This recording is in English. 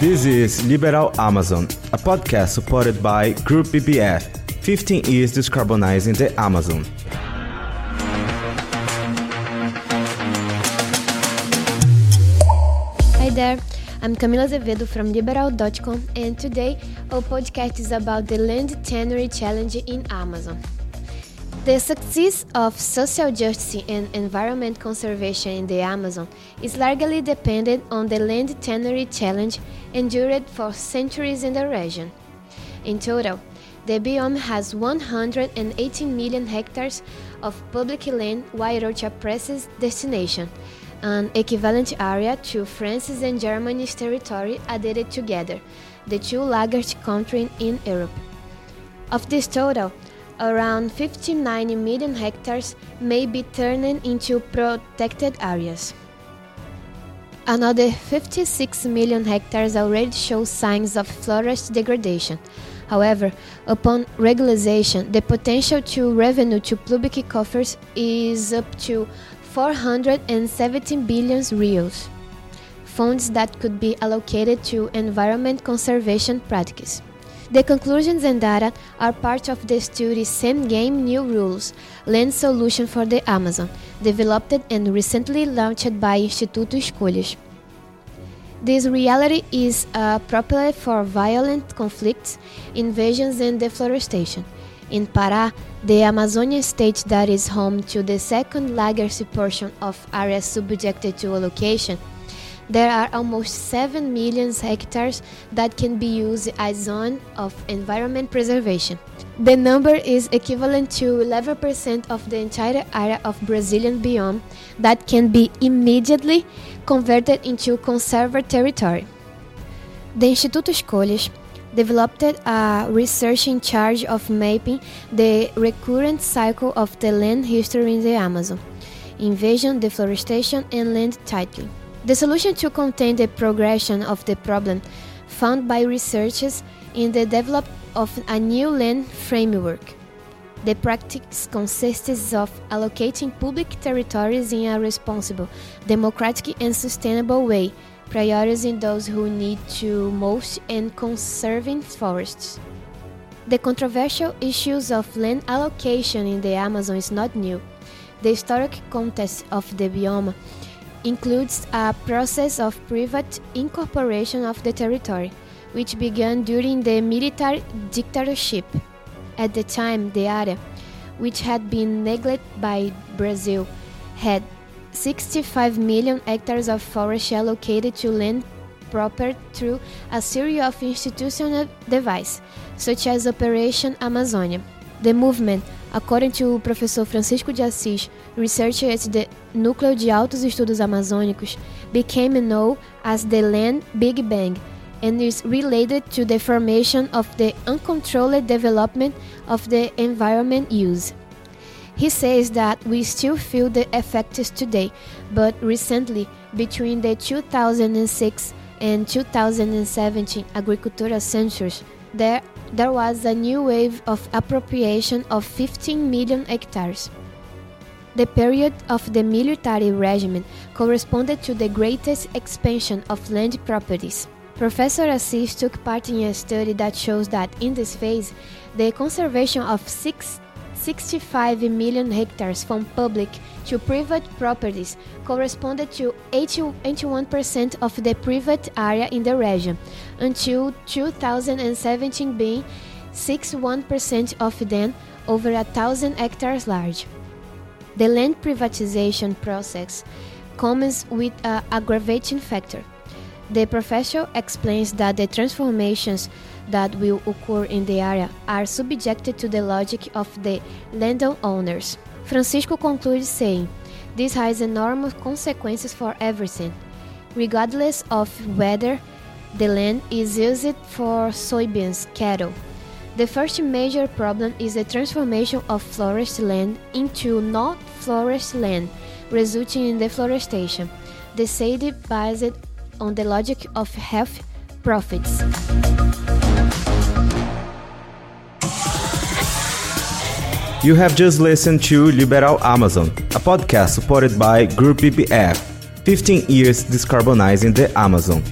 This is Liberal Amazon, a podcast supported by Group BBF, 15 years decarbonizing the Amazon. Hi there, I'm Camila Azevedo from Liberal.com, and today our podcast is about the Land Tenure Challenge in Amazon. The success of social justice and environment conservation in the Amazon is largely dependent on the land tenure challenge endured for centuries in the region. In total, the biome has 118 million hectares of public land Wairorcha Press's destination, an equivalent area to France's and Germany's territory added together, the two largest countries in Europe. Of this total, around 59 million hectares may be turned into protected areas. Another 56 million hectares already show signs of forest degradation. However, upon regularization, the potential to revenue to public coffers is up to 417 billion reals, funds that could be allocated to environment conservation practices. The conclusions and data are part of the study's Same Game New Rules Land Solution for the Amazon, developed and recently launched by Instituto Escolhas. This reality is appropriate for violent conflicts, invasions, and deforestation. In Pará, the Amazonian state that is home to the second largest portion of areas subjected to allocation, there are almost 7 million hectares that can be used as zone of environment preservation. The number is equivalent to 11% of the entire area of Brazilian biome that can be immediately converted into conserved territory. The Instituto Escolhas developed a research in charge of mapping the recurrent cycle of the land history in the Amazon, invasion, deforestation, and land titling. The solution to contain the progression of the problem found by researchers in the development of a new land framework. The practice consists of allocating public territories in a responsible, democratic, and sustainable way, prioritizing those who need to most and conserving forests. The controversial issues of land allocation in the Amazon is not new. The historic context of the biome includes a process of private incorporation of the territory, which began during the military dictatorship. At the time, the area, which had been neglected by Brazil, had 65 million hectares of forest allocated to land proper through a series of institutional devices, such as Operation Amazonia. The movement According to Professor Francisco de Assis, researcher at the Núcleo de Altos Estudos Amazônicos, became known as the Land Big Bang and is related to the formation of the uncontrolled development of the environment use. He says that we still feel the effects today, but recently, between the 2006 and 2017 agricultural census, there there was a new wave of appropriation of 15 million hectares. The period of the military regime corresponded to the greatest expansion of land properties. Professor Assis took part in a study that shows that in this phase, the conservation of six 65 million hectares from public to private properties corresponded to 81% of the private area in the region, until 2017 being 61% of them over a thousand hectares large. The land privatization process comes with an aggravating factor. The professor explains that the transformations that will occur in the area are subjected to the logic of the landowners. Francisco concludes saying, This has enormous consequences for everything, regardless of whether the land is used for soybeans, cattle. The first major problem is the transformation of forest land into not forest land, resulting in deforestation, The decided based on the logic of health profits. You have just listened to Liberal Amazon, a podcast supported by Group BBF, 15 years decarbonizing the Amazon.